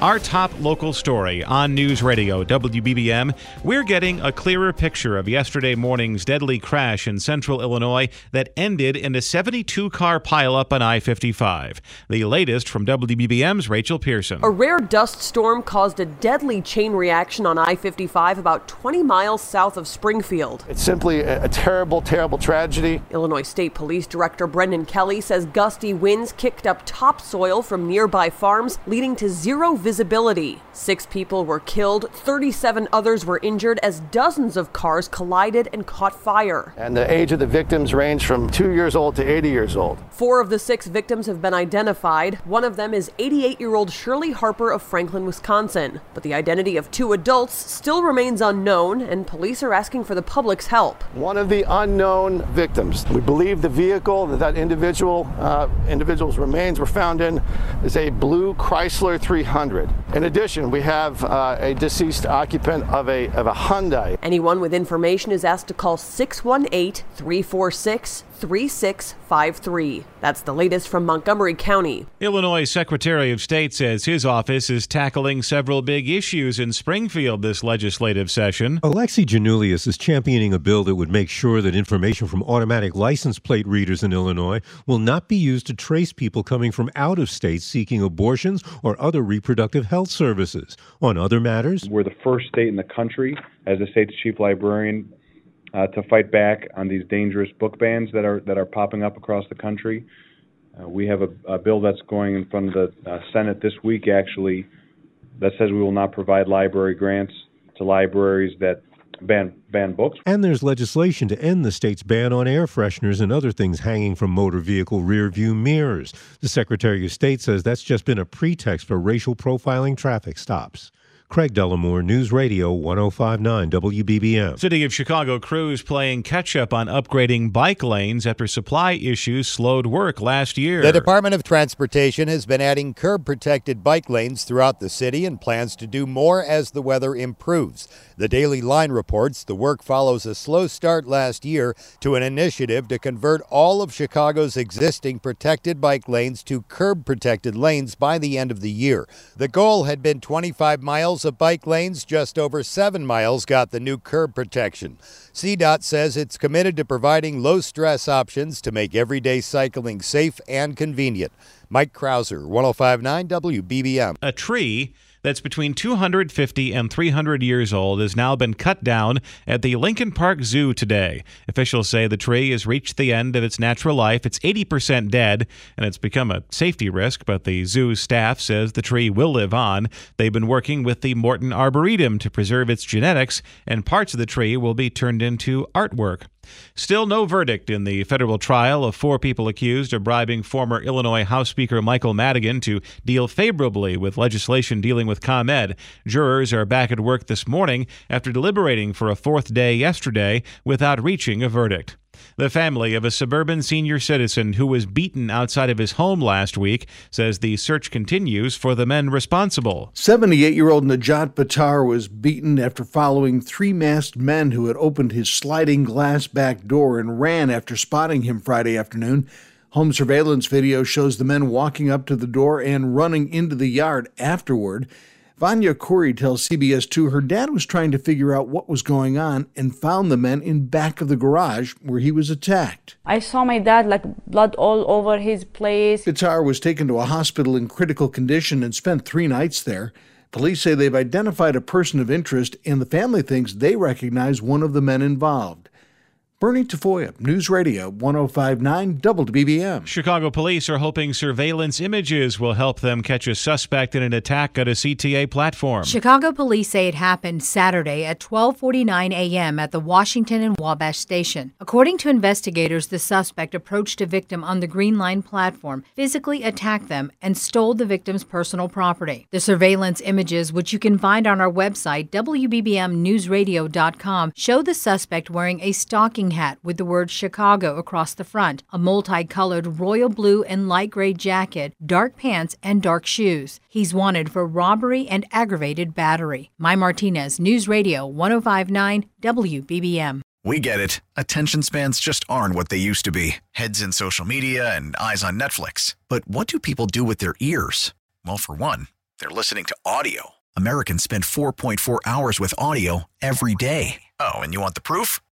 Our top local story on News Radio WBBM, we're getting a clearer picture of yesterday morning's deadly crash in central Illinois that ended in a 72 car pileup on I 55. The latest from WBBM's Rachel Pearson. A rare dust storm caused a deadly chain reaction on I 55 about 20 miles south of Springfield. It's simply a, a terrible, terrible tragedy. Illinois State Police Director Brendan Kelly says gusty winds kicked up topsoil from nearby farms, leading to zero visibility. Six people were killed, 37 others were injured as dozens of cars collided and caught fire. And the age of the victims ranged from two years old to 80 years old. Four of the six victims have been identified. One of them is 88 year old Shirley Harper of Franklin, Wisconsin. But the identity of two adults still remains unknown, and police are asking for the public's help. One of the unknown victims. We believe the vehicle that that individual uh, individual's remains were found in is a blue Chrysler 300. In addition, we have uh, a deceased occupant of a, of a Hyundai. Anyone with information is asked to call 618 346 3653. That's the latest from Montgomery County. Illinois Secretary of State says his office is tackling several big issues in Springfield this legislative session. Alexi Giannoulias is championing a bill that would make sure that information from automatic license plate readers in Illinois will not be used to trace people coming from out of state seeking abortions or other reproductive health services. On other matters, we're the first state in the country, as the state's chief librarian, uh, to fight back on these dangerous book bans that are that are popping up across the country. Uh, we have a, a, bill that's going in front of the uh, Senate this week, actually, that says we will not provide library grants to libraries that ban ban books. And there's legislation to end the state's ban on air fresheners and other things hanging from motor vehicle rear view mirrors. The Secretary of State says that's just been a pretext for racial profiling traffic stops. Craig Dellimore, News Radio 1059 WBBM. City of Chicago crews playing catch up on upgrading bike lanes after supply issues slowed work last year. The Department of Transportation has been adding curb protected bike lanes throughout the city and plans to do more as the weather improves. The Daily Line reports the work follows a slow start last year to an initiative to convert all of Chicago's existing protected bike lanes to curb protected lanes by the end of the year. The goal had been 25 miles miles of bike lanes, just over seven miles got the new curb protection. CDOT says it's committed to providing low stress options to make everyday cycling safe and convenient. Mike Krauser, 1059 WBBM. A tree that's between 250 and 300 years old has now been cut down at the Lincoln Park Zoo today. Officials say the tree has reached the end of its natural life. It's 80% dead and it's become a safety risk, but the zoo staff says the tree will live on. They've been working with the Morton Arboretum to preserve its genetics, and parts of the tree will be turned into artwork. Still no verdict in the federal trial of four people accused of bribing former Illinois House Speaker Michael Madigan to deal favorably with legislation dealing with ComEd. Jurors are back at work this morning after deliberating for a fourth day yesterday without reaching a verdict. The family of a suburban senior citizen who was beaten outside of his home last week says the search continues for the men responsible. 78 year old Najat Batar was beaten after following three masked men who had opened his sliding glass back door and ran after spotting him Friday afternoon. Home surveillance video shows the men walking up to the door and running into the yard afterward. Vanya Corey tells CBS 2 her dad was trying to figure out what was going on and found the men in back of the garage where he was attacked. I saw my dad like blood all over his place. Qatar was taken to a hospital in critical condition and spent three nights there. Police say they've identified a person of interest and the family thinks they recognize one of the men involved. Bernie Tafoya, News Radio 1059 WBBM. Chicago police are hoping surveillance images will help them catch a suspect in an attack at a CTA platform. Chicago police say it happened Saturday at 12:49 a.m. at the Washington and Wabash station. According to investigators, the suspect approached a victim on the Green Line platform, physically attacked them, and stole the victim's personal property. The surveillance images, which you can find on our website wbbmnewsradio.com, show the suspect wearing a stocking hat with the word Chicago across the front, a multicolored royal blue and light gray jacket, dark pants, and dark shoes. He's wanted for robbery and aggravated battery. Mai Martinez, News Radio 1059 WBBM. We get it. Attention spans just aren't what they used to be heads in social media and eyes on Netflix. But what do people do with their ears? Well, for one, they're listening to audio. Americans spend 4.4 hours with audio every day. Oh, and you want the proof?